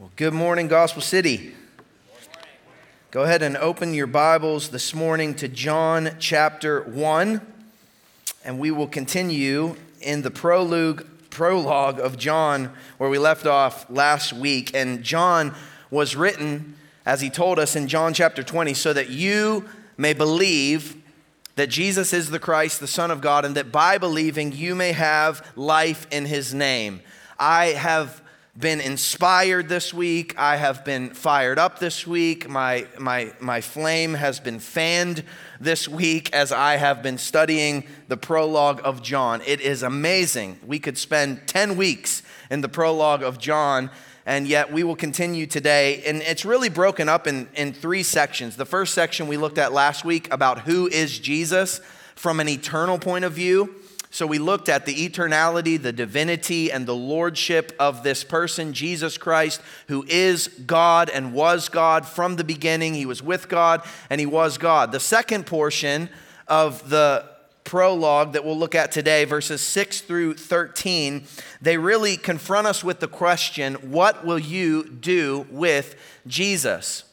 Well, good morning, Gospel City. Go ahead and open your Bibles this morning to John chapter 1, and we will continue in the prologue, prologue of John where we left off last week. And John was written, as he told us in John chapter 20, so that you may believe that Jesus is the Christ, the Son of God, and that by believing you may have life in his name. I have been inspired this week. I have been fired up this week. My, my, my flame has been fanned this week as I have been studying the prologue of John. It is amazing. We could spend 10 weeks in the prologue of John, and yet we will continue today. And it's really broken up in, in three sections. The first section we looked at last week about who is Jesus from an eternal point of view. So we looked at the eternality, the divinity, and the lordship of this person, Jesus Christ, who is God and was God from the beginning. He was with God and he was God. The second portion of the prologue that we'll look at today, verses 6 through 13, they really confront us with the question what will you do with Jesus?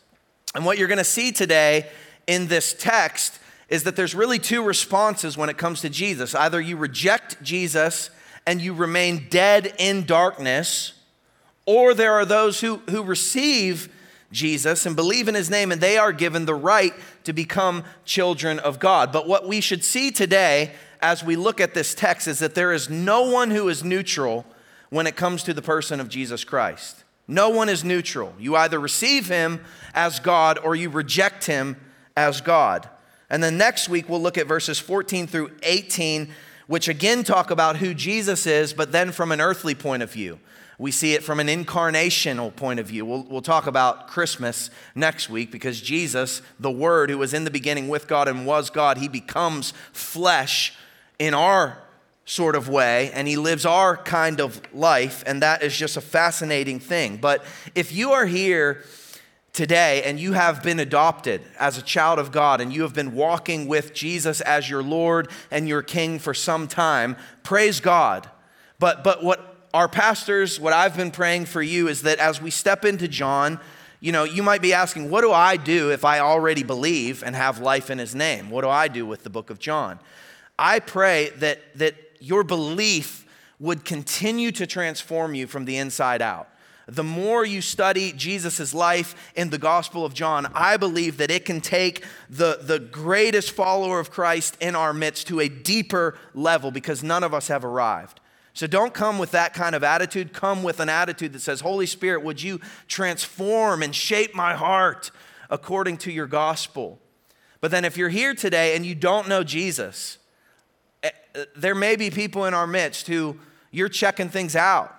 And what you're going to see today in this text is that there's really two responses when it comes to Jesus. Either you reject Jesus and you remain dead in darkness, or there are those who, who receive Jesus and believe in his name, and they are given the right to become children of God. But what we should see today as we look at this text is that there is no one who is neutral when it comes to the person of Jesus Christ. No one is neutral. You either receive him as God or you reject him as God. And then next week, we'll look at verses 14 through 18, which again talk about who Jesus is, but then from an earthly point of view. We see it from an incarnational point of view. We'll, we'll talk about Christmas next week because Jesus, the Word who was in the beginning with God and was God, he becomes flesh in our sort of way and he lives our kind of life. And that is just a fascinating thing. But if you are here, today and you have been adopted as a child of God and you have been walking with Jesus as your Lord and your King for some time, praise God. But, but what our pastors, what I've been praying for you is that as we step into John, you know, you might be asking, what do I do if I already believe and have life in his name? What do I do with the book of John? I pray that, that your belief would continue to transform you from the inside out the more you study Jesus' life in the Gospel of John, I believe that it can take the, the greatest follower of Christ in our midst to a deeper level because none of us have arrived. So don't come with that kind of attitude. Come with an attitude that says, Holy Spirit, would you transform and shape my heart according to your gospel? But then if you're here today and you don't know Jesus, eh, eh, there may be people in our midst who you're checking things out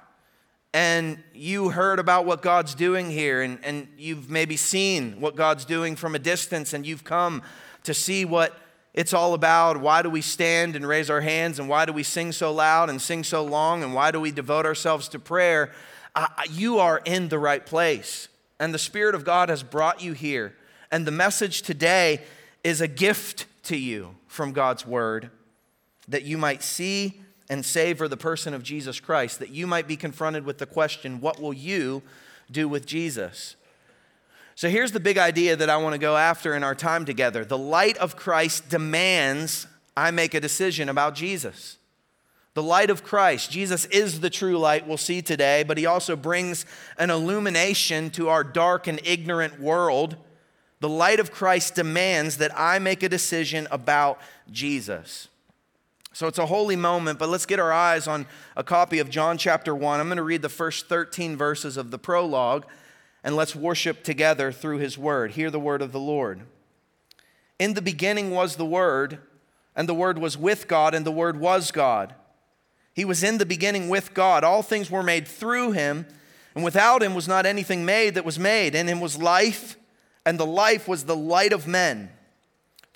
and you heard about what God's doing here, and, and you've maybe seen what God's doing from a distance, and you've come to see what it's all about. Why do we stand and raise our hands, and why do we sing so loud and sing so long, and why do we devote ourselves to prayer? Uh, you are in the right place, and the Spirit of God has brought you here. And the message today is a gift to you from God's Word that you might see and savor the person of Jesus Christ, that you might be confronted with the question, What will you do with Jesus? So here's the big idea that I want to go after in our time together. The light of Christ demands I make a decision about Jesus. The light of Christ. Jesus is the true light we'll see today, but he also brings an illumination to our dark and ignorant world. The light of Christ demands that I make a decision about Jesus. So it's a holy moment, but let's get our eyes on a copy of John chapter 1. I'm going to read the first 13 verses of the prologue, and let's worship together through his word. Hear the word of the Lord. In the beginning was the Word, and the Word was with God, and the Word was God. He was in the beginning with God. All things were made through him, and without him was not anything made that was made. In him was life, and the life was the light of men.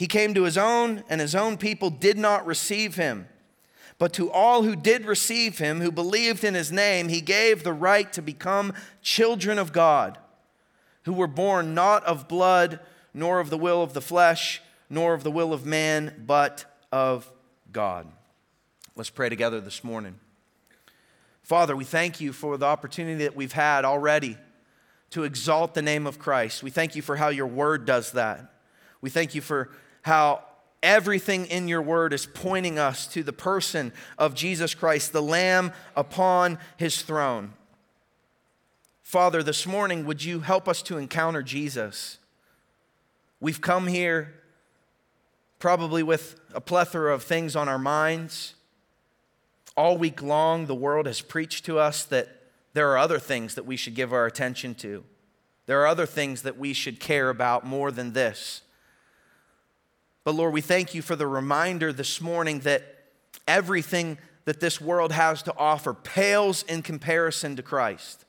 He came to his own, and his own people did not receive him. But to all who did receive him, who believed in his name, he gave the right to become children of God, who were born not of blood, nor of the will of the flesh, nor of the will of man, but of God. Let's pray together this morning. Father, we thank you for the opportunity that we've had already to exalt the name of Christ. We thank you for how your word does that. We thank you for how everything in your word is pointing us to the person of Jesus Christ, the Lamb upon his throne. Father, this morning, would you help us to encounter Jesus? We've come here probably with a plethora of things on our minds. All week long, the world has preached to us that there are other things that we should give our attention to. There are other things that we should care about more than this. But Lord, we thank you for the reminder this morning that everything that this world has to offer pales in comparison to Christ.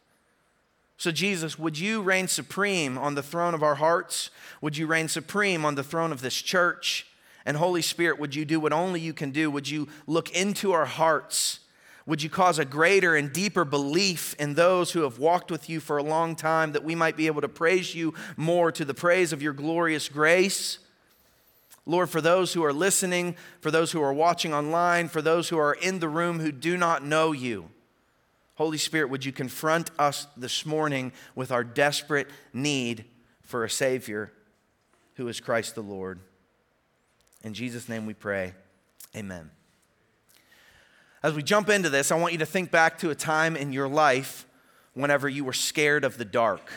So, Jesus, would you reign supreme on the throne of our hearts? Would you reign supreme on the throne of this church? And Holy Spirit, would you do what only you can do? Would you look into our hearts? Would you cause a greater and deeper belief in those who have walked with you for a long time that we might be able to praise you more to the praise of your glorious grace? Lord, for those who are listening, for those who are watching online, for those who are in the room who do not know you, Holy Spirit, would you confront us this morning with our desperate need for a Savior who is Christ the Lord? In Jesus' name we pray. Amen. As we jump into this, I want you to think back to a time in your life whenever you were scared of the dark.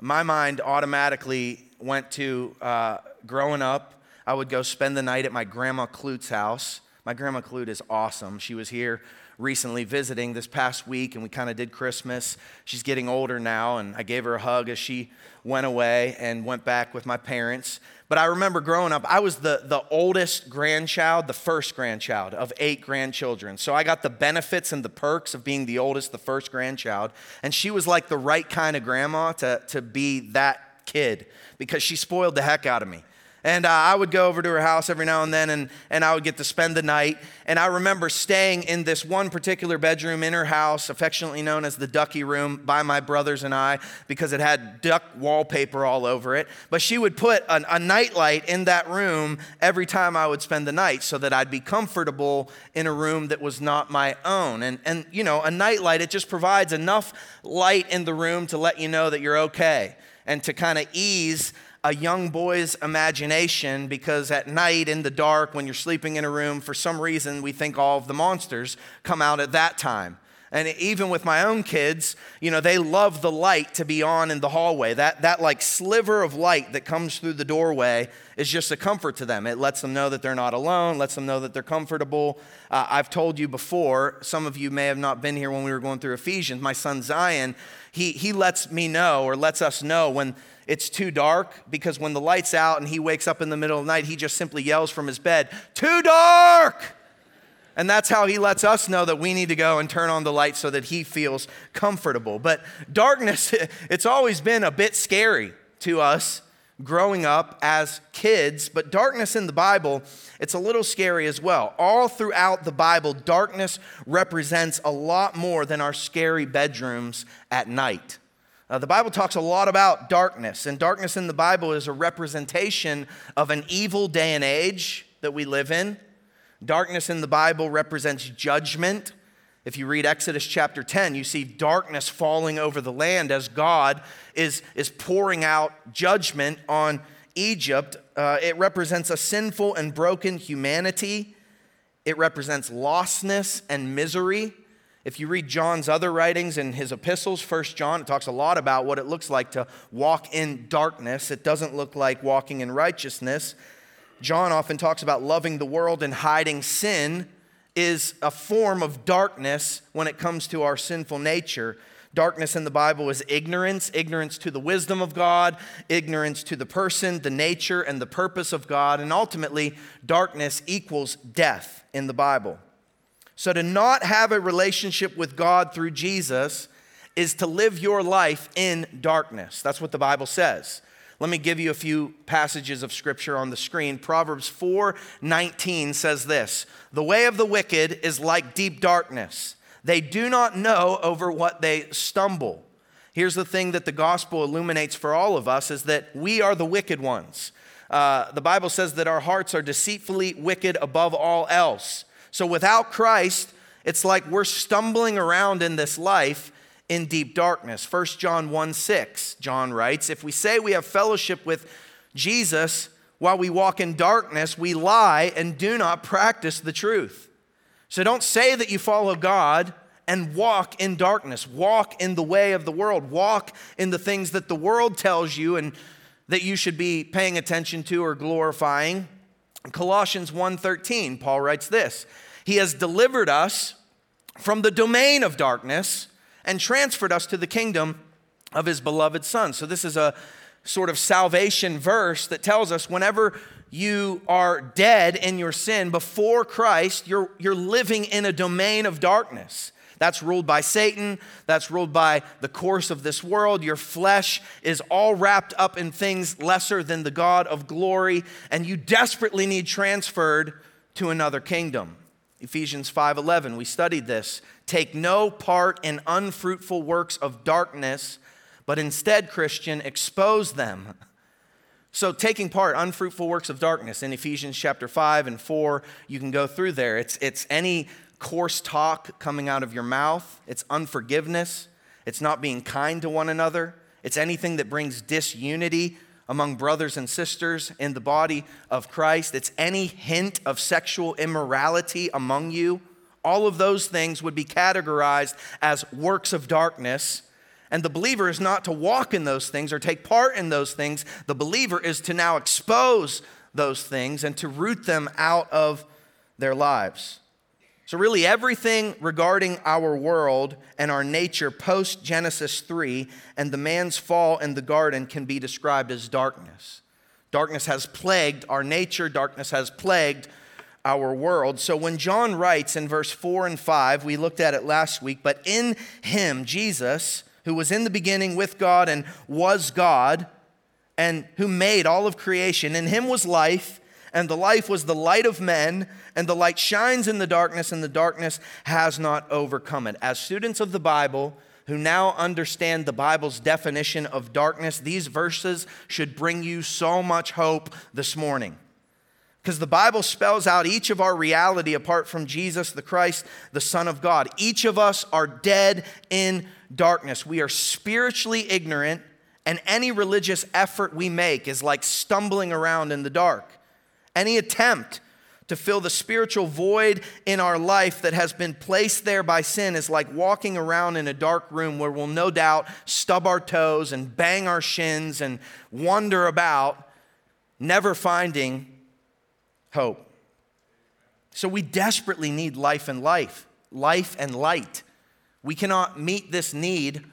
My mind automatically went to uh, growing up, I would go spend the night at my grandma Klute's house. My grandma Klute is awesome. She was here recently visiting this past week, and we kind of did Christmas. She's getting older now, and I gave her a hug as she went away and went back with my parents. But I remember growing up, I was the, the oldest grandchild, the first grandchild of eight grandchildren. So I got the benefits and the perks of being the oldest, the first grandchild. And she was like the right kind of grandma to, to be that kid because she spoiled the heck out of me. And uh, I would go over to her house every now and then, and, and I would get to spend the night. And I remember staying in this one particular bedroom in her house, affectionately known as the ducky room, by my brothers and I, because it had duck wallpaper all over it. But she would put a, a nightlight in that room every time I would spend the night so that I'd be comfortable in a room that was not my own. And, and you know, a nightlight, it just provides enough light in the room to let you know that you're okay and to kind of ease a young boy's imagination because at night in the dark, when you're sleeping in a room, for some reason we think all of the monsters come out at that time. And even with my own kids, you know, they love the light to be on in the hallway. That, that like sliver of light that comes through the doorway is just a comfort to them. It lets them know that they're not alone, lets them know that they're comfortable. Uh, I've told you before, some of you may have not been here when we were going through Ephesians. My son Zion, he, he lets me know or lets us know when it's too dark because when the light's out and he wakes up in the middle of the night, he just simply yells from his bed, Too dark! And that's how he lets us know that we need to go and turn on the light so that he feels comfortable. But darkness, it's always been a bit scary to us growing up as kids, but darkness in the Bible, it's a little scary as well. All throughout the Bible, darkness represents a lot more than our scary bedrooms at night. Uh, the Bible talks a lot about darkness, and darkness in the Bible is a representation of an evil day and age that we live in. Darkness in the Bible represents judgment. If you read Exodus chapter 10, you see darkness falling over the land as God is, is pouring out judgment on Egypt. Uh, it represents a sinful and broken humanity, it represents lostness and misery. If you read John's other writings in his epistles, First John, it talks a lot about what it looks like to walk in darkness. It doesn't look like walking in righteousness. John often talks about loving the world and hiding sin is a form of darkness when it comes to our sinful nature. Darkness in the Bible is ignorance, ignorance to the wisdom of God, ignorance to the person, the nature, and the purpose of God, and ultimately, darkness equals death in the Bible. So, to not have a relationship with God through Jesus is to live your life in darkness. That's what the Bible says. Let me give you a few passages of scripture on the screen. Proverbs 4:19 says this: "The way of the wicked is like deep darkness. They do not know over what they stumble." Here's the thing that the gospel illuminates for all of us is that we are the wicked ones. Uh, the Bible says that our hearts are deceitfully wicked above all else. So without Christ, it's like we're stumbling around in this life in deep darkness. 1 John 1 6, John writes, If we say we have fellowship with Jesus while we walk in darkness, we lie and do not practice the truth. So don't say that you follow God and walk in darkness, walk in the way of the world, walk in the things that the world tells you and that you should be paying attention to or glorifying. In Colossians 1:13, Paul writes this: He has delivered us from the domain of darkness and transferred us to the kingdom of his beloved Son. So, this is a sort of salvation verse that tells us whenever you are dead in your sin before Christ, you're, you're living in a domain of darkness. That's ruled by Satan. That's ruled by the course of this world. Your flesh is all wrapped up in things lesser than the God of glory, and you desperately need transferred to another kingdom. Ephesians 5:11 we studied this take no part in unfruitful works of darkness but instead Christian expose them so taking part unfruitful works of darkness in Ephesians chapter 5 and 4 you can go through there it's it's any coarse talk coming out of your mouth it's unforgiveness it's not being kind to one another it's anything that brings disunity among brothers and sisters in the body of Christ, it's any hint of sexual immorality among you, all of those things would be categorized as works of darkness. And the believer is not to walk in those things or take part in those things. The believer is to now expose those things and to root them out of their lives. So, really, everything regarding our world and our nature post Genesis 3 and the man's fall in the garden can be described as darkness. Darkness has plagued our nature, darkness has plagued our world. So, when John writes in verse 4 and 5, we looked at it last week, but in him, Jesus, who was in the beginning with God and was God, and who made all of creation, in him was life and the life was the light of men, and the light shines in the darkness, and the darkness has not overcome it. As students of the Bible, who now understand the Bible's definition of darkness, these verses should bring you so much hope this morning. Because the Bible spells out each of our reality apart from Jesus the Christ, the Son of God. Each of us are dead in darkness. We are spiritually ignorant, and any religious effort we make is like stumbling around in the dark. Any attempt to fill the spiritual void in our life that has been placed there by sin is like walking around in a dark room where we'll no doubt stub our toes and bang our shins and wander about, never finding hope. So we desperately need life and life, life and light. We cannot meet this need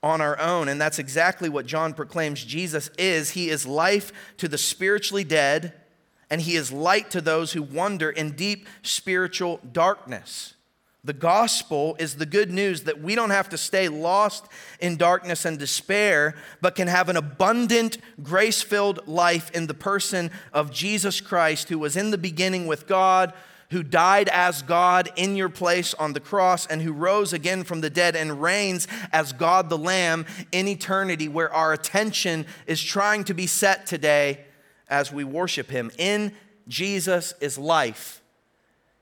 on our own, and that's exactly what John proclaims Jesus is. He is life to the spiritually dead and he is light to those who wander in deep spiritual darkness. The gospel is the good news that we don't have to stay lost in darkness and despair, but can have an abundant, grace filled life in the person of Jesus Christ, who was in the beginning with God, who died as God in your place on the cross, and who rose again from the dead and reigns as God the Lamb in eternity, where our attention is trying to be set today as we worship him. In Jesus is life,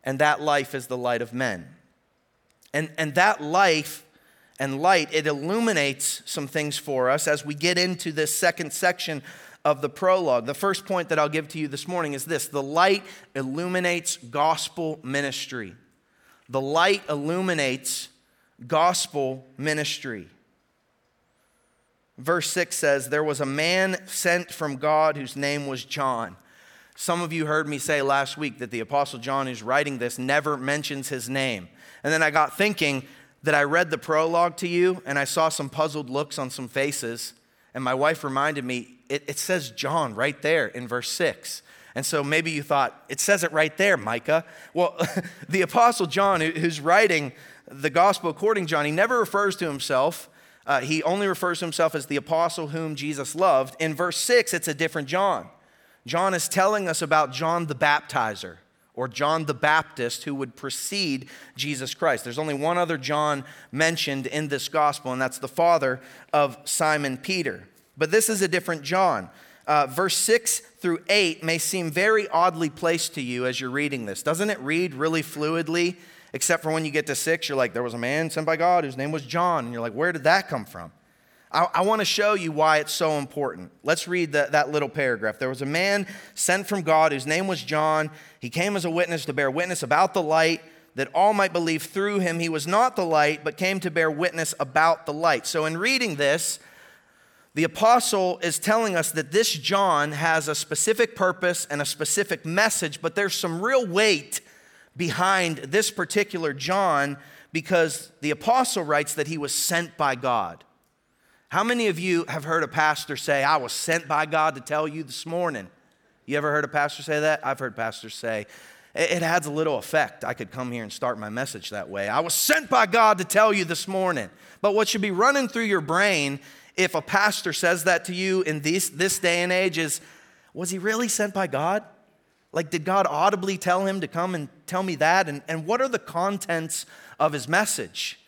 and that life is the light of men. And, and that life and light, it illuminates some things for us as we get into this second section of the prologue. The first point that I'll give to you this morning is this the light illuminates gospel ministry. The light illuminates gospel ministry. Verse 6 says, There was a man sent from God whose name was John. Some of you heard me say last week that the Apostle John, who's writing this, never mentions his name. And then I got thinking that I read the prologue to you and I saw some puzzled looks on some faces. And my wife reminded me, it, it says John right there in verse 6. And so maybe you thought, it says it right there, Micah. Well, the Apostle John, who's writing the gospel according to John, he never refers to himself. Uh, he only refers to himself as the apostle whom Jesus loved. In verse 6, it's a different John. John is telling us about John the baptizer or John the Baptist who would precede Jesus Christ. There's only one other John mentioned in this gospel, and that's the father of Simon Peter. But this is a different John. Uh, verse 6 through 8 may seem very oddly placed to you as you're reading this. Doesn't it read really fluidly? Except for when you get to 6, you're like, there was a man sent by God whose name was John. And you're like, where did that come from? I, I want to show you why it's so important. Let's read the, that little paragraph. There was a man sent from God whose name was John. He came as a witness to bear witness about the light that all might believe through him. He was not the light, but came to bear witness about the light. So, in reading this, the apostle is telling us that this John has a specific purpose and a specific message, but there's some real weight behind this particular John because the apostle writes that he was sent by God. How many of you have heard a pastor say, I was sent by God to tell you this morning? You ever heard a pastor say that? I've heard pastors say, it adds a little effect. I could come here and start my message that way. I was sent by God to tell you this morning. But what should be running through your brain if a pastor says that to you in this, this day and age is, was he really sent by God? Like, did God audibly tell him to come and tell me that? And, and what are the contents of his message?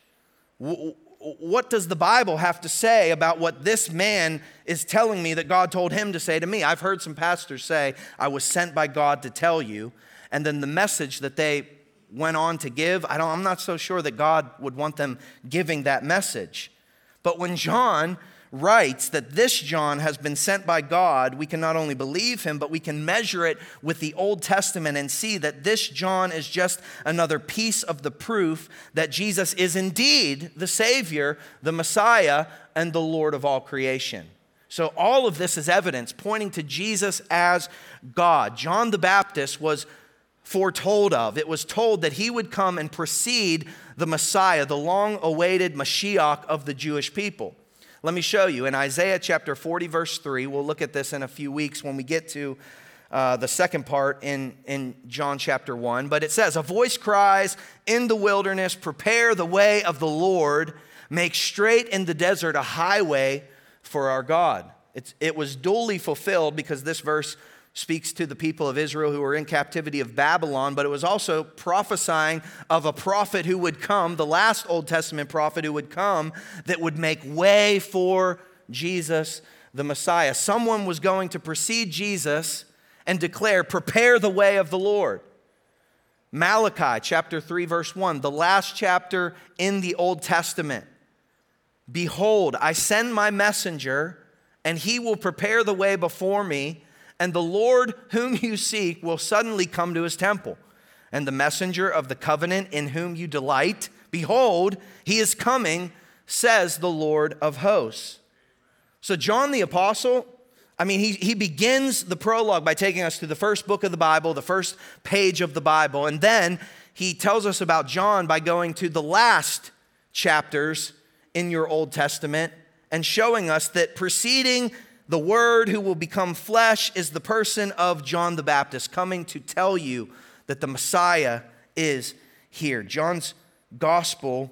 what does the Bible have to say about what this man is telling me that God told him to say to me? I've heard some pastors say, I was sent by God to tell you. And then the message that they went on to give, I don't, I'm not so sure that God would want them giving that message. But when John writes that this John has been sent by God, we can not only believe him, but we can measure it with the Old Testament and see that this John is just another piece of the proof that Jesus is indeed the Savior, the Messiah, and the Lord of all creation. So, all of this is evidence pointing to Jesus as God. John the Baptist was foretold of. It was told that he would come and precede the Messiah, the long awaited Mashiach of the Jewish people. Let me show you. In Isaiah chapter 40, verse 3, we'll look at this in a few weeks when we get to uh, the second part in, in John chapter 1. But it says, A voice cries in the wilderness, Prepare the way of the Lord, make straight in the desert a highway for our God. It's, it was duly fulfilled because this verse speaks to the people of Israel who were in captivity of Babylon, but it was also prophesying of a prophet who would come, the last Old Testament prophet who would come, that would make way for Jesus the Messiah. Someone was going to precede Jesus and declare, Prepare the way of the Lord. Malachi chapter 3, verse 1, the last chapter in the Old Testament. Behold, I send my messenger, and he will prepare the way before me and the Lord whom you seek will suddenly come to his temple. And the messenger of the covenant in whom you delight, behold, he is coming, says the Lord of hosts. So, John the Apostle, I mean, he, he begins the prologue by taking us to the first book of the Bible, the first page of the Bible, and then he tells us about John by going to the last chapters in your Old Testament and showing us that preceding the Word who will become flesh is the person of John the Baptist, coming to tell you that the Messiah is here. John's gospel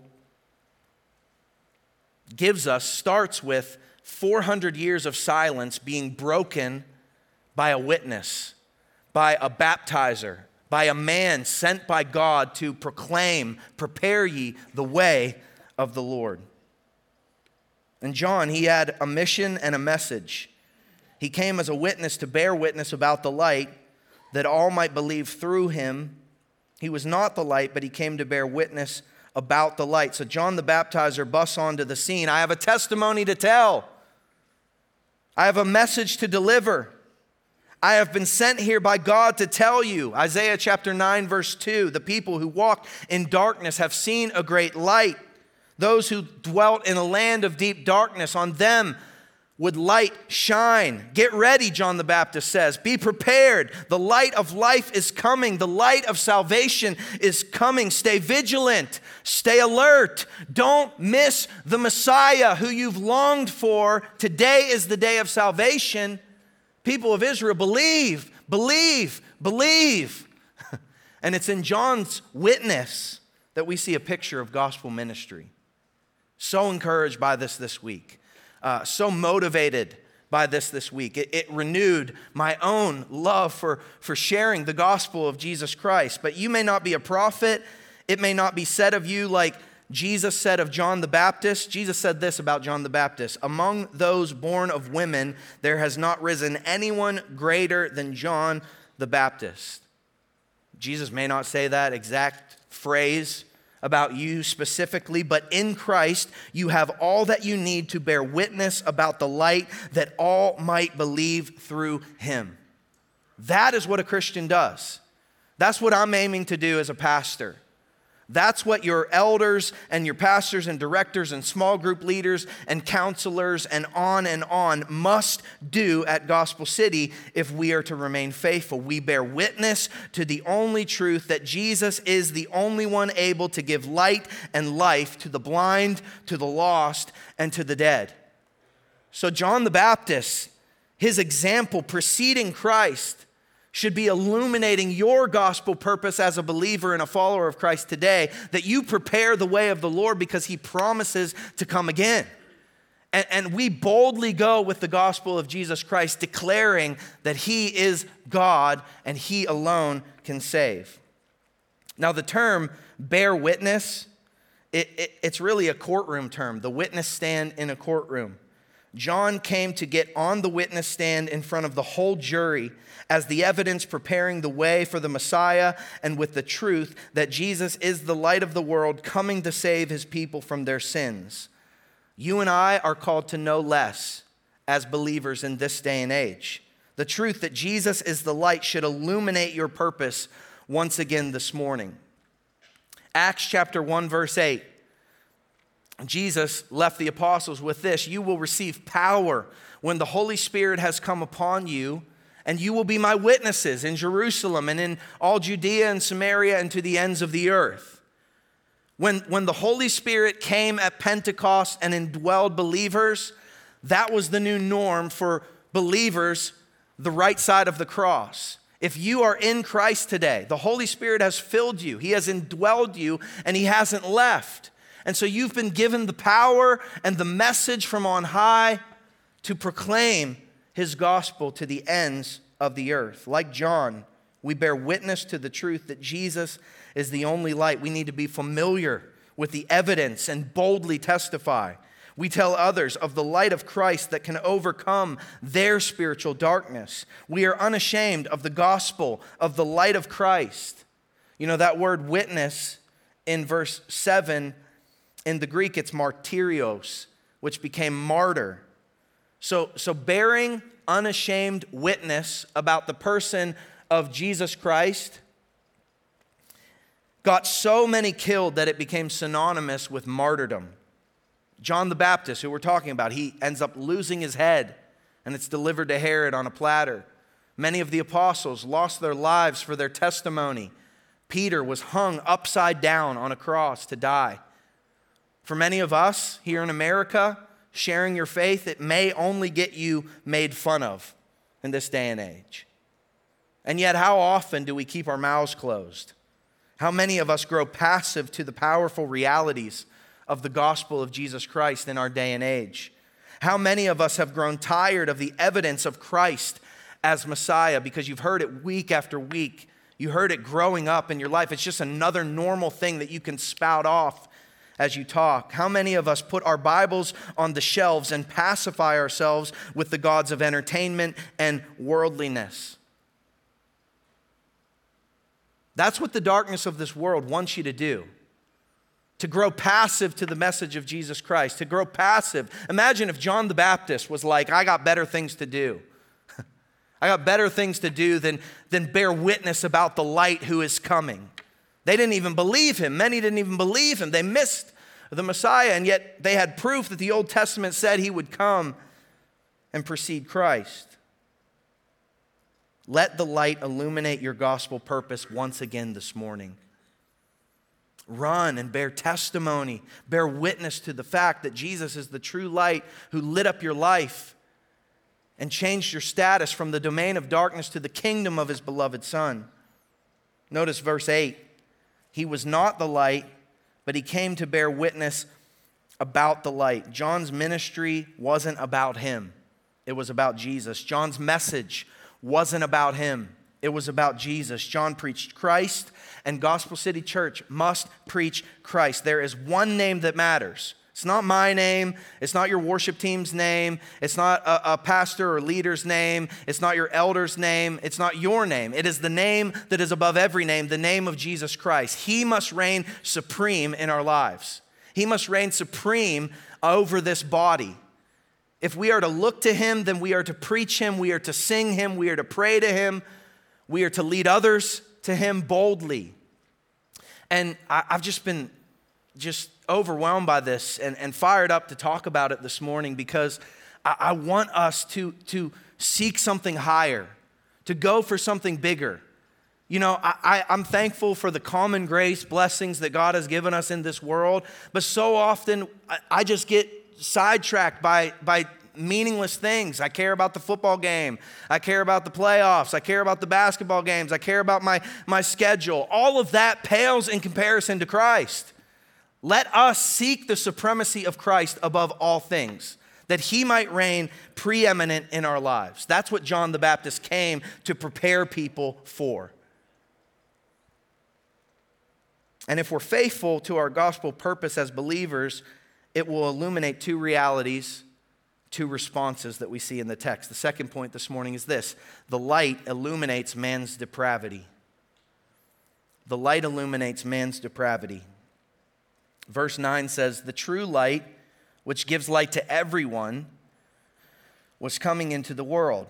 gives us, starts with 400 years of silence being broken by a witness, by a baptizer, by a man sent by God to proclaim, Prepare ye the way of the Lord. And John, he had a mission and a message. He came as a witness to bear witness about the light, that all might believe through him. He was not the light, but he came to bear witness about the light. So John the Baptizer busts onto the scene. I have a testimony to tell, I have a message to deliver. I have been sent here by God to tell you. Isaiah chapter 9, verse 2 the people who walk in darkness have seen a great light. Those who dwelt in a land of deep darkness, on them would light shine. Get ready, John the Baptist says. Be prepared. The light of life is coming. The light of salvation is coming. Stay vigilant. Stay alert. Don't miss the Messiah who you've longed for. Today is the day of salvation. People of Israel, believe, believe, believe. and it's in John's witness that we see a picture of gospel ministry. So encouraged by this this week, uh, so motivated by this this week. It, it, renewed my own love for, for sharing the gospel of Jesus Christ. But you may not be a prophet, it may not be said of you like Jesus said of John the Baptist. Jesus said this about John the Baptist Among those born of women, there has not risen anyone greater than John the Baptist. Jesus may not say that exact phrase about you specifically, but in Christ you have all that you need to bear witness about the light that all might believe through him. That is what a Christian does. That's what I'm aiming to do as a pastor. That's what your elders and your pastors and directors and small group leaders and counselors and on and on must do at Gospel City if we are to remain faithful. We bear witness to the only truth that Jesus is the only one able to give light and life to the blind, to the lost, and to the dead. So, John the Baptist, his example preceding Christ, should be illuminating your gospel purpose as a believer and a follower of Christ today, that you prepare the way of the Lord because he promises to come again. And, and, we boldly go with the gospel of Jesus Christ, declaring that he is God and he alone can save. Now, the term bear witness, it, it, it's really a courtroom term, the witness stand in a courtroom. John came to get on the witness stand in front of the whole jury as the evidence preparing the way for the Messiah and with the truth that Jesus is the light of the world coming to save his people from their sins. You and I are called to no less as believers in this day and age. The truth that Jesus is the light should illuminate your purpose once again this morning. Acts chapter 1, verse 8. Jesus left the apostles with this You will receive power when the Holy Spirit has come upon you and you will be my witnesses in Jerusalem and in all Judea and Samaria and to the ends of the earth. When, when the Holy Spirit came at Pentecost and indwelled believers, that was the new norm for believers, the right side of the cross. If you are in Christ today, the Holy Spirit has filled you, He has indwelled you, and He hasn't left. And so you've been given the power and the message from on high to proclaim his gospel to the ends of the earth. Like John, we bear witness to the truth that Jesus is the only light. We need to be familiar with the evidence and boldly testify. We tell others of the light of Christ that can overcome their spiritual darkness. We are unashamed of the gospel of the light of Christ. You know, that word witness in verse 7, in the Greek, it's martyrios, which became martyr. So, so bearing unashamed witness about the person of Jesus Christ got so many killed that it became synonymous with martyrdom. John the Baptist, who we're talking about, he ends up losing his head and it's delivered to Herod on a platter. Many of the apostles lost their lives for their testimony. Peter was hung upside down on a cross to die. For many of us here in America, sharing your faith, it may only get you made fun of in this day and age. And yet, how often do we keep our mouths closed? How many of us grow passive to the powerful realities of the gospel of Jesus Christ in our day and age? How many of us have grown tired of the evidence of Christ as Messiah because you've heard it week after week? You heard it growing up in your life. It's just another normal thing that you can spout off as you talk? How many of us put our Bibles on the shelves and pacify ourselves with the gods of entertainment and worldliness? That's what the darkness of this world wants you to do. To grow passive to the message of Jesus Christ, to grow passive. Imagine if John the Baptist was like, I got better things to do. I got better things to do than, than bear witness about the light who is coming. They didn't even believe him. Many didn't even believe him. They missed the Messiah, and yet they had proof that the Old Testament said he would come and precede Christ. Let the light illuminate your gospel purpose once again this morning. Run and bear testimony, bear witness to the fact that Jesus is the true light who lit up your life and changed your status from the domain of darkness to the kingdom of his beloved Son. Notice verse 8. He was not the light but he came to bear witness about the light. John's ministry wasn't about him, it was about Jesus. John's message wasn't about him, it was about Jesus. John preached Christ, and Gospel City Church must preach Christ. There is one name that matters. It's not my name. It's not your worship team's name. It's not a, a, pastor or leader's name. It's not your elder's name. It's not your name. It is the name that is above every name, the name of Jesus Christ. He must reign supreme in our lives. He must reign supreme over this body. If we are to look to Him, then we are to preach Him, we are to sing Him, we are to pray to Him, we are to lead others to Him boldly. And I, have just been just overwhelmed by this and, and fired up to talk about it this morning because I, I want us to, to seek something higher, to go for something bigger. You know, I, am thankful for the common grace blessings that God has given us in this world, but so often I, I just get sidetracked by, by meaningless things. I care about the football game. I care about the playoffs. I care about the basketball games. I care about my, my schedule. All of that pales in comparison to Christ. Let us seek the supremacy of Christ above all things, that he might reign preeminent in our lives. That's what John the Baptist came to prepare people for. And if we're faithful to our gospel purpose as believers, it will illuminate two realities, two responses that we see in the text. The second point this morning is this the light illuminates man's depravity. The light illuminates man's depravity. Verse 9 says, The true light, which gives light to everyone, was coming into the world.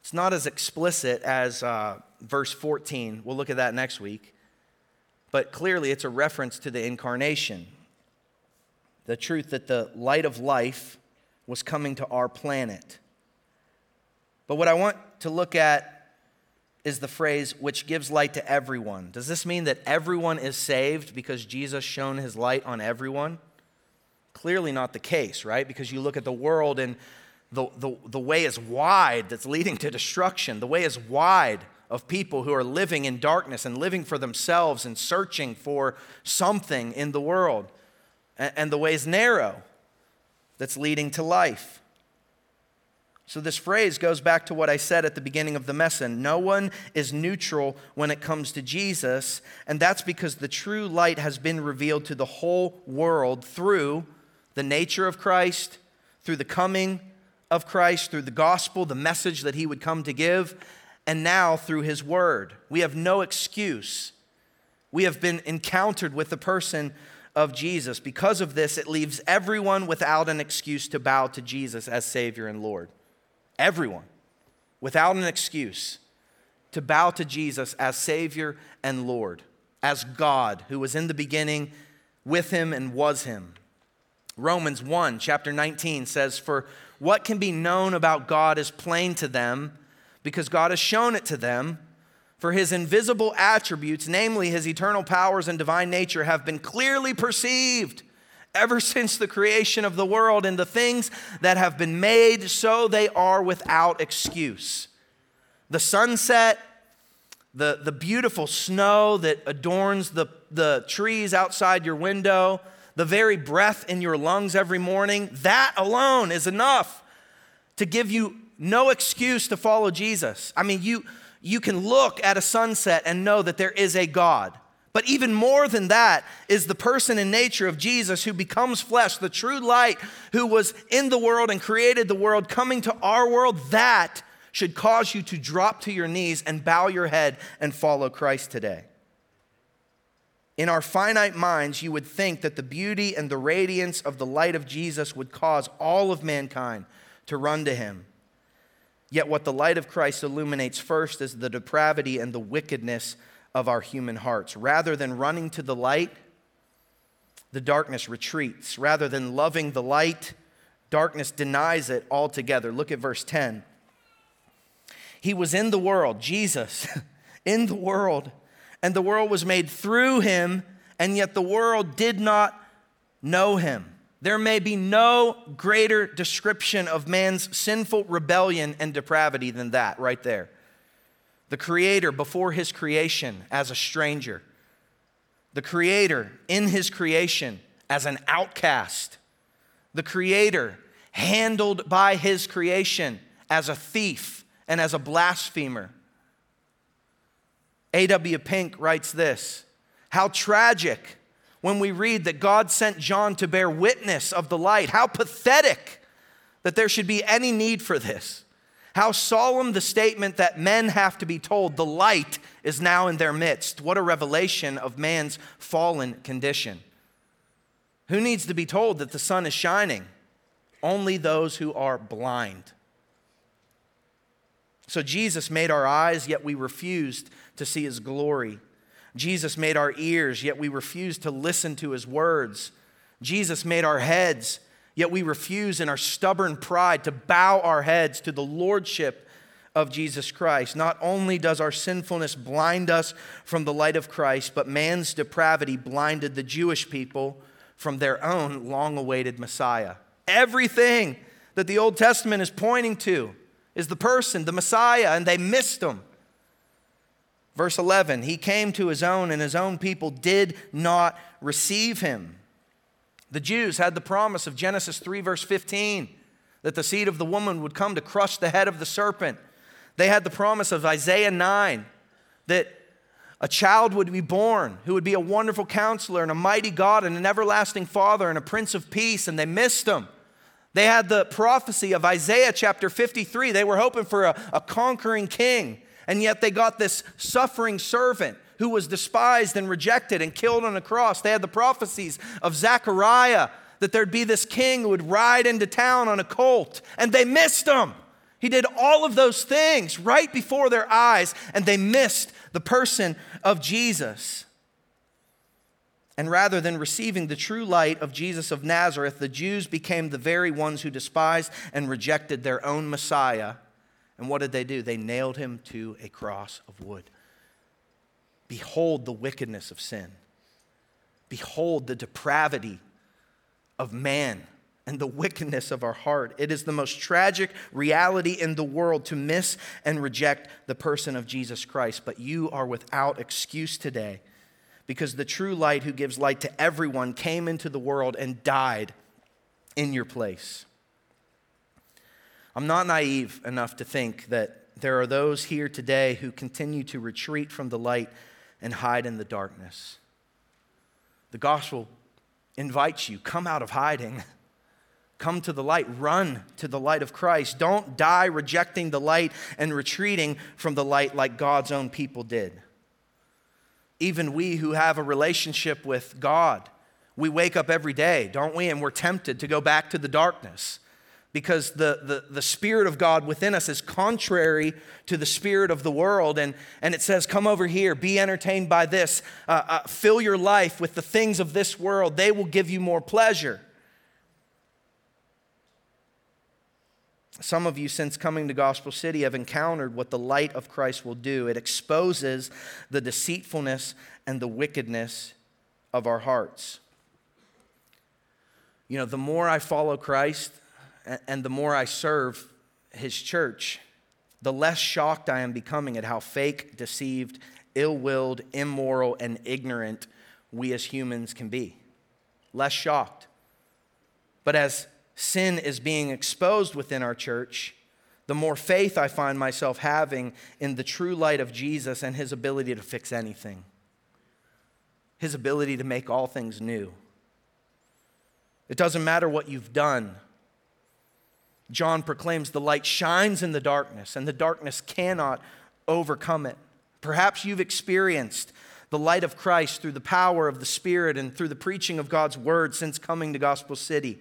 It's not as explicit as uh, verse 14. We'll look at that next week. But clearly, it's a reference to the incarnation. The truth that the light of life was coming to our planet. But what I want to look at is the phrase which gives light to everyone. Does this mean that everyone is saved because Jesus shone his light on everyone? Clearly not the case, right? Because you look at the world and the, the, the way is wide that's leading to destruction. The way is wide of people who are living in darkness and living for themselves and searching for something in the world. And, and the way is narrow that's leading to life. So, this phrase goes back to what I said at the beginning of the lesson. No one is neutral when it comes to Jesus, and that's because the true light has been revealed to the whole world through the nature of Christ, through the coming of Christ, through the gospel, the message that he would come to give, and now through his word. We have no excuse. We have been encountered with the person of Jesus. Because of this, it leaves everyone without an excuse to bow to Jesus as Savior and Lord everyone, without an excuse, to bow to Jesus as Savior and Lord, as God who was in the beginning with him and was him. Romans 1, chapter 19 says, For what can be known about God is plain to them because God has shown it to them. For his invisible attributes, namely his eternal powers and divine nature, have been clearly perceived ever since the creation of the world, and the things that have been made, so they are without excuse. The sunset, the, the beautiful snow that adorns the, the trees outside your window, the very breath in your lungs every morning, that alone is enough to give you no excuse to follow Jesus. I mean, you, you can look at a sunset and know that there is a God. But even more than that is the person and nature of Jesus who becomes flesh, the true light who was in the world and created the world, coming to our world. That should cause you to drop to your knees and bow your head and follow Christ today. In our finite minds, you would think that the beauty and the radiance of the light of Jesus would cause all of mankind to run to him. Yet, what the light of Christ illuminates first is the depravity and the wickedness of our human hearts. Rather than running to the light, the darkness retreats. Rather than loving the light, darkness denies it altogether. Look at verse 10. He was in the world, Jesus, in the world, and the world was made through him, and yet the world did not know him. There may be no greater description of man's sinful rebellion and depravity than that right there the Creator before His creation as a stranger, the Creator in His creation as an outcast, the Creator handled by His creation as a thief and as a blasphemer. A.W. Pink writes this How tragic when we read that God sent John to bear witness of the light. How pathetic that there should be any need for this. How solemn the statement that men have to be told the light is now in their midst. What a revelation of man's fallen condition. Who needs to be told that the sun is shining? Only those who are blind. So Jesus made our eyes, yet we refused to see his glory. Jesus made our ears, yet we refused to listen to his words. Jesus made our heads, yet we refuse in our stubborn pride to bow our heads to the lordship of Jesus Christ. Not only does our sinfulness blind us from the light of Christ, but man's depravity blinded the Jewish people from their own long awaited Messiah. Everything that the Old Testament is pointing to is the person, the Messiah, and they missed him. Verse 11, he came to his own, and his own people did not receive him. The Jews had the promise of Genesis 3, verse 15, that the seed of the woman would come to crush the head of the serpent. They had the promise of Isaiah 9, that a child would be born who would be a wonderful counselor and a mighty God and an everlasting Father and a Prince of Peace, and they missed him. They had the prophecy of Isaiah chapter 53. They were hoping for a, a conquering king and yet they got this suffering servant who was despised and rejected and killed on a cross. They had the prophecies of Zechariah that there'd be this king who would ride into town on a colt, and they missed him. He did all of those things right before their eyes, and they missed the person of Jesus. And rather than receiving the true light of Jesus of Nazareth, the Jews became the very ones who despised and rejected their own Messiah and what did they do? They nailed him to a cross of wood. Behold the wickedness of sin. Behold the depravity of man and the wickedness of our heart. It is the most tragic reality in the world to miss and reject the person of Jesus Christ. But you are without excuse today because the true light who gives light to everyone came into the world and died in your place. I'm not naive enough to think that there are those here today who continue to retreat from the light and hide in the darkness. The gospel invites you come out of hiding. Come to the light. Run to the light of Christ. Don't die rejecting the light and retreating from the light like God's own people did. Even we who have a relationship with God, we wake up every day, don't we? And we're tempted to go back to the darkness because the, the, the Spirit of God within us is contrary to the Spirit of the world. And, and it says, Come over here, be entertained by this, uh, uh, fill your life with the things of this world, they will give you more pleasure. Some of you, since coming to Gospel City, have encountered what the light of Christ will do. It exposes the deceitfulness and the wickedness of our hearts. You know, the more I follow Christ, and the more I serve his church, the less shocked I am becoming at how fake, deceived, ill willed, immoral, and ignorant we as humans can be. Less shocked. But as sin is being exposed within our church, the more faith I find myself having in the true light of Jesus and his ability to fix anything, his ability to make all things new. It doesn't matter what you've done John proclaims the light shines in the darkness, and the darkness cannot overcome it. Perhaps you've experienced the light of Christ through the power of the Spirit and through the preaching of God's word since coming to Gospel City.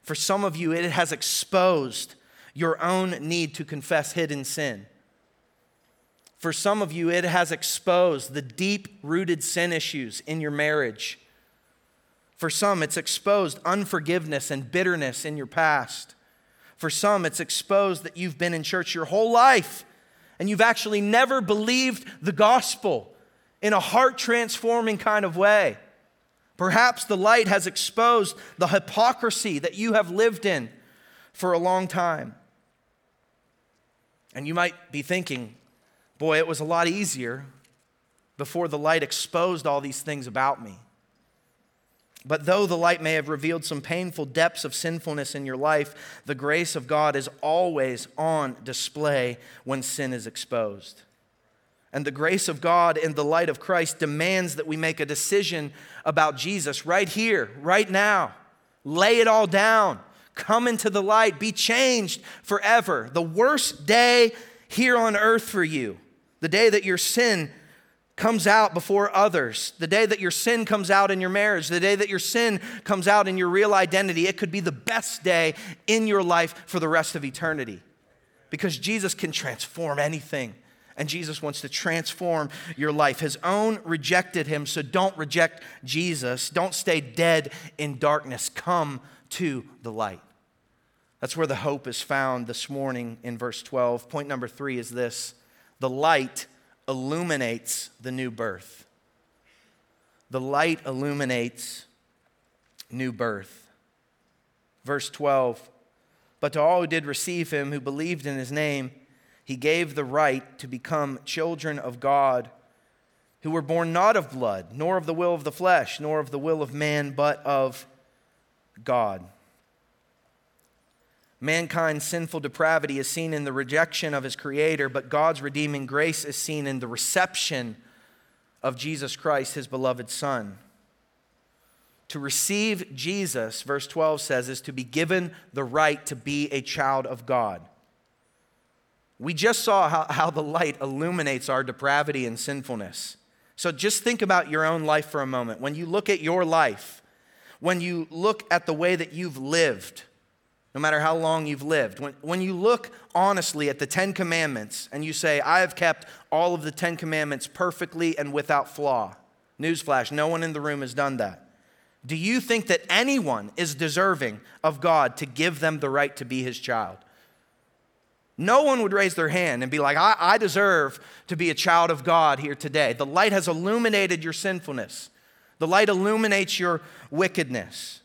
For some of you, it has exposed your own need to confess hidden sin. For some of you, it has exposed the deep rooted sin issues in your marriage. For some, it's exposed unforgiveness and bitterness in your past. For some, it's exposed that you've been in church your whole life and you've actually never believed the gospel in a heart transforming kind of way. Perhaps the light has exposed the hypocrisy that you have lived in for a long time. And you might be thinking, boy, it was a lot easier before the light exposed all these things about me. But though the light may have revealed some painful depths of sinfulness in your life, the grace of God is always on display when sin is exposed. And the grace of God in the light of Christ demands that we make a decision about Jesus right here, right now. Lay it all down. Come into the light. Be changed forever. The worst day here on earth for you, the day that your sin comes out before others, the day that your sin comes out in your marriage, the day that your sin comes out in your real identity, it could be the best day in your life for the rest of eternity. Because Jesus can transform anything. And Jesus wants to transform your life. His own rejected him, so don't reject Jesus. Don't stay dead in darkness. Come to the light. That's where the hope is found this morning in verse 12. Point number three is this the light illuminates the new birth. The light illuminates new birth. Verse 12 But to all who did receive him, who believed in his name, he gave the right to become children of God, who were born not of blood, nor of the will of the flesh, nor of the will of man, but of God. Mankind's sinful depravity is seen in the rejection of his Creator, but God's redeeming grace is seen in the reception of Jesus Christ, his beloved Son. To receive Jesus, verse 12 says, is to be given the right to be a child of God. We just saw how, how the light illuminates our depravity and sinfulness. So just think about your own life for a moment. When you look at your life, when you look at the way that you've lived, no matter how long you've lived. When, when you look honestly at the Ten Commandments and you say, I have kept all of the Ten Commandments perfectly and without flaw, newsflash, no one in the room has done that. Do you think that anyone is deserving of God to give them the right to be his child? No one would raise their hand and be like, I, I deserve to be a child of God here today. The light has illuminated your sinfulness, the light illuminates your wickedness.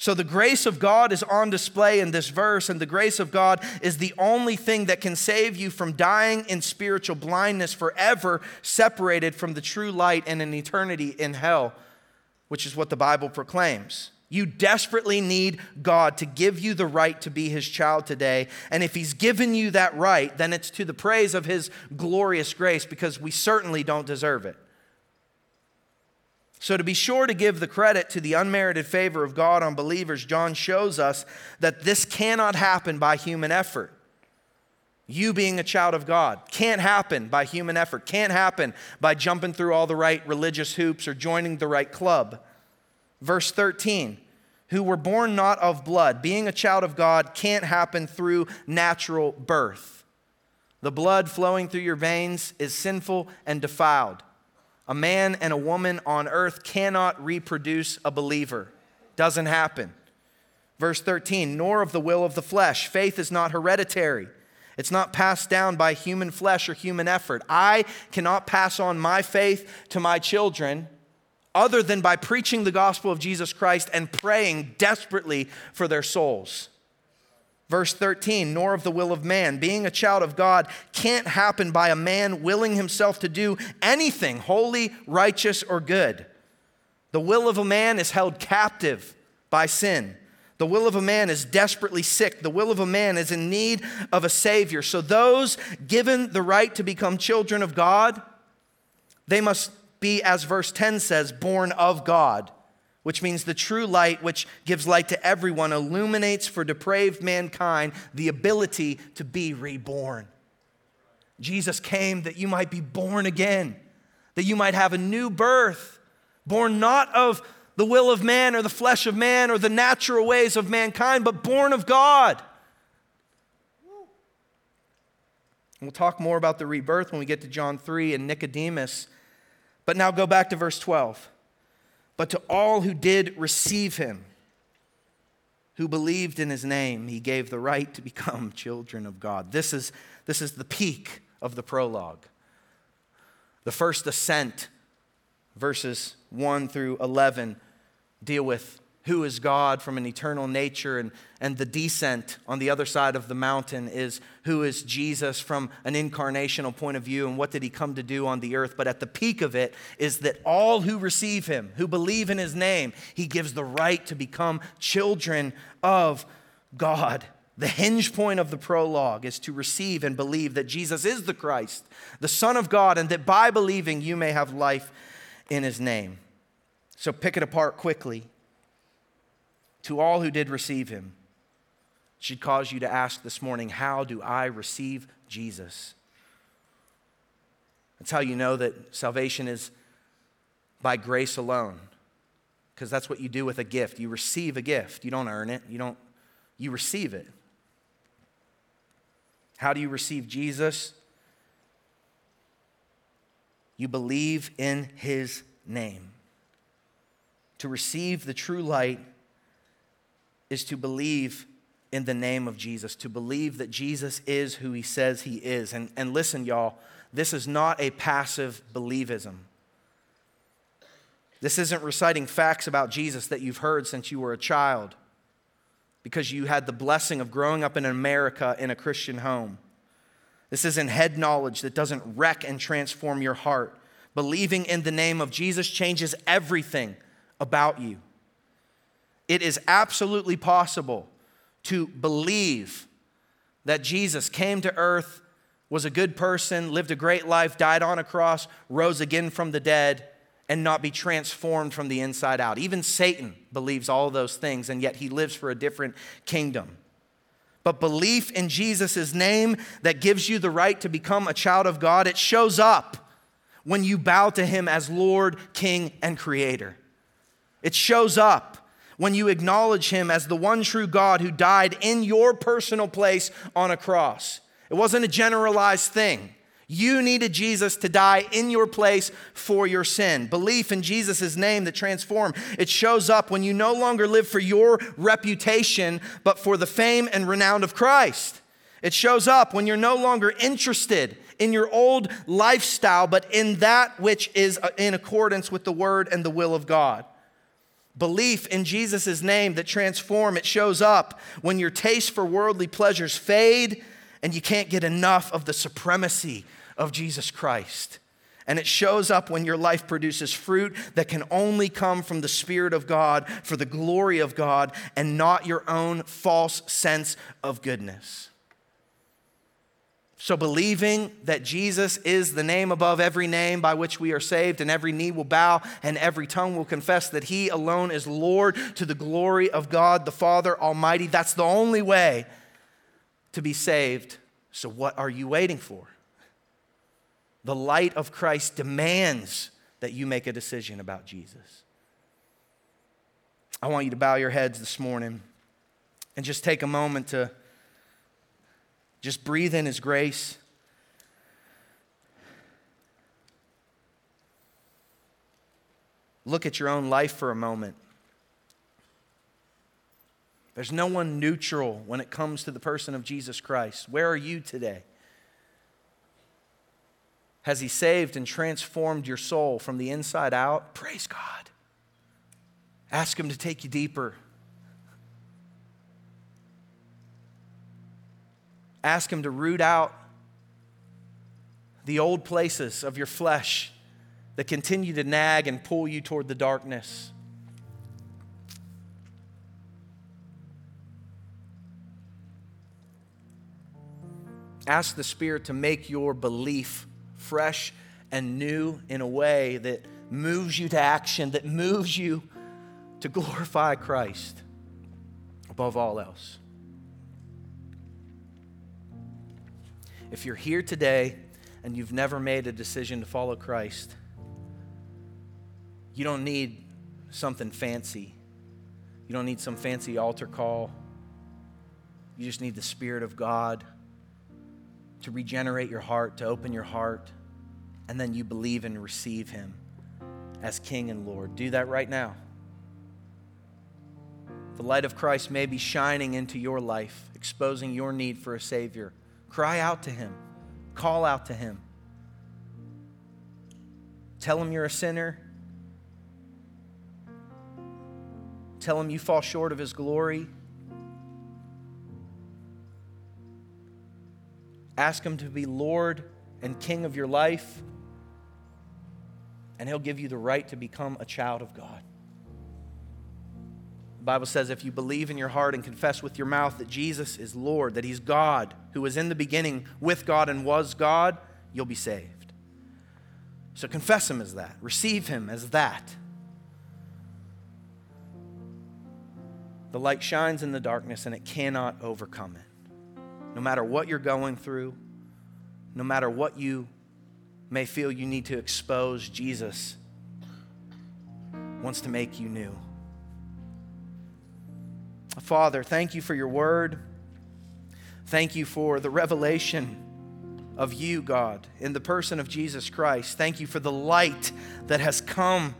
So the grace of God is on display in this verse, and the grace of God is the only thing that can save you from dying in spiritual blindness forever, separated from the true light and an eternity in hell, which is what the Bible proclaims. You desperately need God to give you the right to be His child today. And if He's given you that right, then it's to the praise of His glorious grace because we certainly don't deserve it. So, to be sure to give the credit to the unmerited favor of God on believers, John shows us that this cannot happen by human effort. You being a child of God can't happen by human effort, can't happen by jumping through all the right religious hoops or joining the right club. Verse 13, who were born not of blood, being a child of God can't happen through natural birth. The blood flowing through your veins is sinful and defiled. A man and a woman on earth cannot reproduce a believer. Doesn't happen. Verse 13, nor of the will of the flesh. Faith is not hereditary. It's not passed down by human flesh or human effort. I cannot pass on my faith to my children other than by preaching the gospel of Jesus Christ and praying desperately for their souls. Verse 13, nor of the will of man. Being a child of God can't happen by a man willing himself to do anything holy, righteous, or good. The will of a man is held captive by sin. The will of a man is desperately sick. The will of a man is in need of a Savior. So, those given the right to become children of God, they must be, as verse 10 says, born of God which means the true light, which gives light to everyone, illuminates for depraved mankind the ability to be reborn. Jesus came that you might be born again, that you might have a new birth, born not of the will of man or the flesh of man or the natural ways of mankind, but born of God. We'll talk more about the rebirth when we get to John 3 and Nicodemus. But now go back to verse 12 but to all who did receive him, who believed in his name, he gave the right to become children of God. This is, this is the peak of the prologue. The first ascent, verses 1 through 11, deal with who is God from an eternal nature, and, and the descent on the other side of the mountain is who is Jesus from an incarnational point of view and what did he come to do on the earth. But at the peak of it is that all who receive him, who believe in his name, he gives the right to become children of God. The hinge point of the prologue is to receive and believe that Jesus is the Christ, the Son of God, and that by believing you may have life in his name. So pick it apart quickly to all who did receive him should cause you to ask this morning, How do I receive Jesus? That's how you know that salvation is by grace alone, because that's what you do with a gift. You receive a gift, you don't earn it, you, don't, you receive it. How do you receive Jesus? You believe in his name. To receive the true light is to believe in the name of Jesus, to believe that Jesus is who he says he is. And, and listen, y'all, this is not a passive believism. This isn't reciting facts about Jesus that you've heard since you were a child because you had the blessing of growing up in America in a Christian home. This isn't head knowledge that doesn't wreck and transform your heart. Believing in the name of Jesus changes everything about you. It is absolutely possible to believe that Jesus came to earth, was a good person, lived a great life, died on a cross, rose again from the dead, and not be transformed from the inside out. Even Satan believes all those things, and yet he lives for a different kingdom. But belief in Jesus' name that gives you the right to become a child of God, it shows up when you bow to him as Lord, King, and Creator. It shows up when you acknowledge him as the one true God who died in your personal place on a cross. It wasn't a generalized thing. You needed Jesus to die in your place for your sin. Belief in Jesus' name that transform. It shows up when you no longer live for your reputation, but for the fame and renown of Christ. It shows up when you're no longer interested in your old lifestyle, but in that which is uh, in accordance with the word and the will of God. Belief in Jesus' name that transform, it shows up when your taste for worldly pleasures fade and you can't get enough of the supremacy of Jesus Christ. And it shows up when your life produces fruit that can only come from the Spirit of God for the glory of God and not your own false sense of goodness. So, believing that Jesus is the name above every name by which we are saved, and every knee will bow and every tongue will confess that He alone is Lord to the glory of God the Father Almighty, that's the only way to be saved. So, what are you waiting for? The light of Christ demands that you make a decision about Jesus. I want you to bow your heads this morning and just take a moment to just breathe in His grace. Look at your own life for a moment. There's no one neutral when it comes to the person of Jesus Christ. Where are you today? Has He saved and transformed your soul from the inside out? Praise God. Ask Him to take you deeper. Ask Him to root out the old places of your flesh that continue to nag and pull you toward the darkness. Ask the Spirit to make your belief fresh and new in a way that moves you to action, that moves you to glorify Christ above all else. If you're here today and you've never made a decision to follow Christ, you don't need something fancy. You don't need some fancy altar call. You just need the Spirit of God to regenerate your heart, to open your heart, and then you believe and receive Him as King and Lord. Do that right now. The light of Christ may be shining into your life, exposing your need for a Savior. Cry out to Him, call out to Him. Tell Him you're a sinner. Tell him you fall short of his glory. Ask him to be Lord and King of your life, and he'll give you the right to become a child of God. The Bible says if you believe in your heart and confess with your mouth that Jesus is Lord, that He's God, who was in the beginning with God and was God, you'll be saved. So confess Him as that, receive Him as that. The light shines in the darkness and it cannot overcome it. No matter what you're going through, no matter what you may feel you need to expose, Jesus wants to make you new. Father, thank you for your word. Thank you for the revelation of you, God, in the person of Jesus Christ. Thank you for the light that has come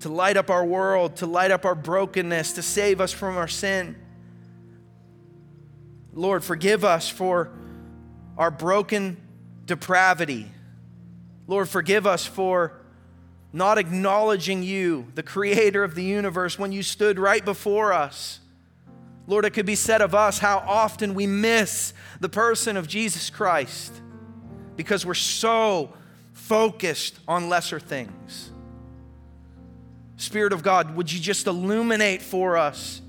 to light up our world, to light up our brokenness, to save us from our sin. Lord, forgive us for our broken depravity. Lord, forgive us for not acknowledging you, the creator of the universe, when you stood right before us. Lord, it could be said of us how often we miss the person of Jesus Christ because we're so focused on lesser things. Spirit of God, would you just illuminate for us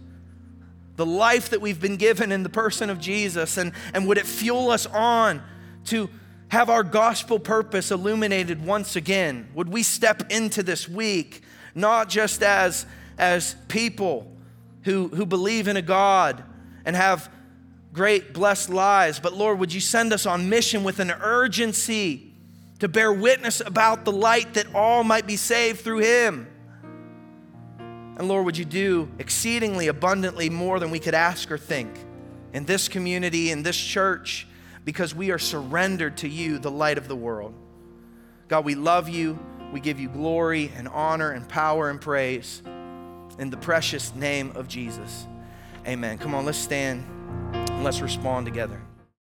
the life that we've been given in the person of Jesus? And, and would it fuel us on to have our gospel purpose illuminated once again? Would we step into this week not just as, as people? Who, who believe in a God and have great blessed lives. But Lord, would you send us on mission with an urgency to bear witness about the light that all might be saved through him? And Lord, would you do exceedingly abundantly more than we could ask or think in this community, in this church, because we are surrendered to you, the light of the world. God, we love you. We give you glory and honor and power and praise in the precious name of Jesus. Amen. Come on, let's stand and let's respond together.